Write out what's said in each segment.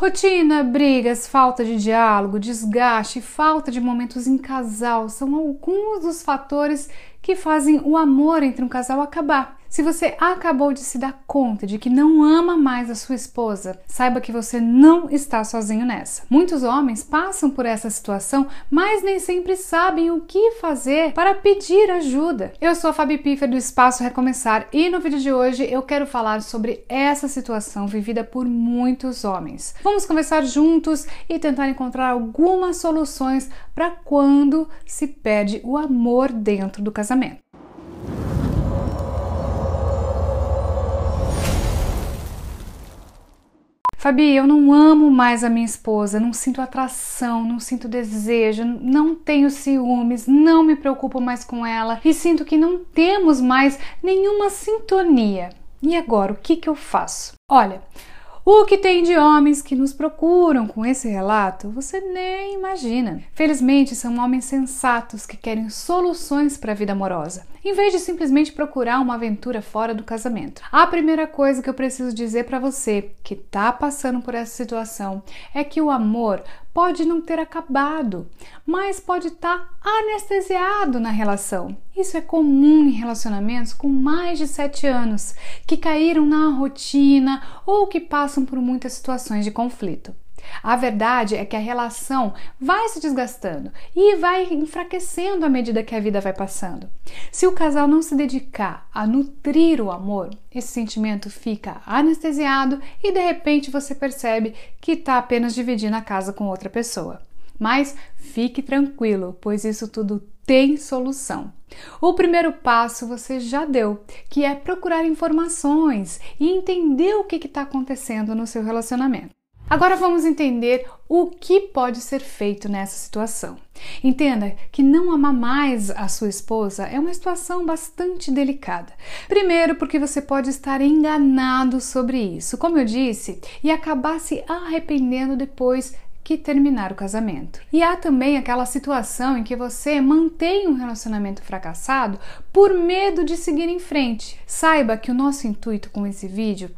Rotina, brigas, falta de diálogo, desgaste, falta de momentos em casal são alguns dos fatores que fazem o amor entre um casal acabar. Se você acabou de se dar conta de que não ama mais a sua esposa, saiba que você não está sozinho nessa. Muitos homens passam por essa situação, mas nem sempre sabem o que fazer para pedir ajuda. Eu sou a Fabi Piffer do Espaço Recomeçar e no vídeo de hoje eu quero falar sobre essa situação vivida por muitos homens. Vamos conversar juntos e tentar encontrar algumas soluções para quando se perde o amor dentro do casamento. Fabi, eu não amo mais a minha esposa, não sinto atração, não sinto desejo, não tenho ciúmes, não me preocupo mais com ela e sinto que não temos mais nenhuma sintonia. E agora, o que, que eu faço? Olha, o que tem de homens que nos procuram com esse relato, você nem imagina. Felizmente, são homens sensatos que querem soluções para a vida amorosa em vez de simplesmente procurar uma aventura fora do casamento. A primeira coisa que eu preciso dizer para você que está passando por essa situação é que o amor pode não ter acabado, mas pode estar tá anestesiado na relação. Isso é comum em relacionamentos com mais de sete anos, que caíram na rotina ou que passam por muitas situações de conflito. A verdade é que a relação vai se desgastando e vai enfraquecendo à medida que a vida vai passando. Se o casal não se dedicar a nutrir o amor, esse sentimento fica anestesiado e de repente você percebe que está apenas dividindo a casa com outra pessoa. Mas fique tranquilo, pois isso tudo tem solução. O primeiro passo você já deu, que é procurar informações e entender o que está acontecendo no seu relacionamento. Agora vamos entender o que pode ser feito nessa situação. Entenda que não amar mais a sua esposa é uma situação bastante delicada. Primeiro, porque você pode estar enganado sobre isso, como eu disse, e acabar se arrependendo depois que terminar o casamento. E há também aquela situação em que você mantém um relacionamento fracassado por medo de seguir em frente. Saiba que o nosso intuito com esse vídeo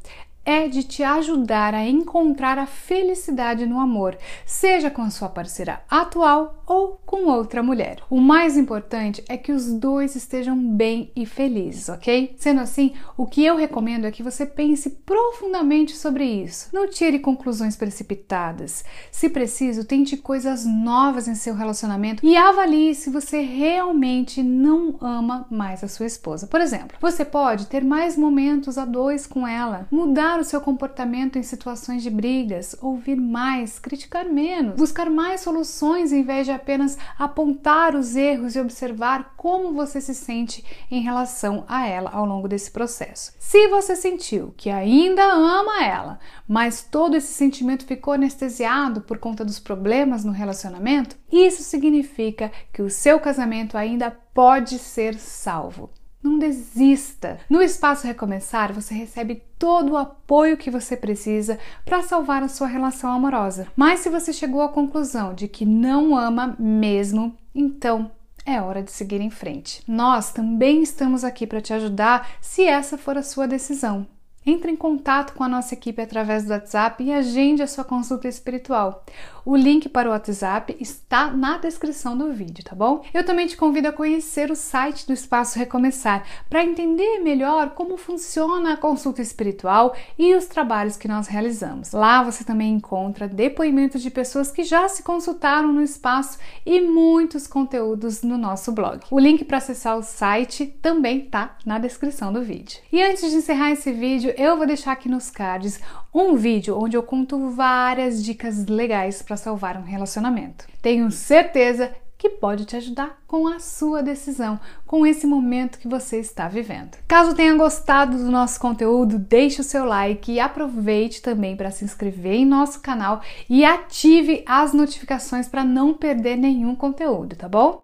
é de te ajudar a encontrar a felicidade no amor, seja com a sua parceira atual ou com outra mulher. O mais importante é que os dois estejam bem e felizes, ok? Sendo assim, o que eu recomendo é que você pense profundamente sobre isso. Não tire conclusões precipitadas. Se preciso, tente coisas novas em seu relacionamento e avalie se você realmente não ama mais a sua esposa. Por exemplo, você pode ter mais momentos a dois com ela, mudar mudar o seu comportamento em situações de brigas, ouvir mais, criticar menos, buscar mais soluções em vez de apenas apontar os erros e observar como você se sente em relação a ela ao longo desse processo. Se você sentiu que ainda ama ela, mas todo esse sentimento ficou anestesiado por conta dos problemas no relacionamento, isso significa que o seu casamento ainda pode ser salvo. Não desista. No Espaço Recomeçar, você recebe todo o apoio que você precisa para salvar a sua relação amorosa. Mas se você chegou à conclusão de que não ama mesmo, então é hora de seguir em frente. Nós também estamos aqui para te ajudar se essa for a sua decisão. Entre em contato com a nossa equipe através do WhatsApp e agende a sua consulta espiritual. O link para o WhatsApp está na descrição do vídeo, tá bom? Eu também te convido a conhecer o site do Espaço Recomeçar para entender melhor como funciona a consulta espiritual e os trabalhos que nós realizamos. Lá você também encontra depoimentos de pessoas que já se consultaram no espaço e muitos conteúdos no nosso blog. O link para acessar o site também está na descrição do vídeo. E antes de encerrar esse vídeo, eu vou deixar aqui nos cards um vídeo onde eu conto várias dicas legais para salvar um relacionamento. Tenho certeza que pode te ajudar com a sua decisão, com esse momento que você está vivendo. Caso tenha gostado do nosso conteúdo, deixe o seu like e aproveite também para se inscrever em nosso canal e ative as notificações para não perder nenhum conteúdo, tá bom?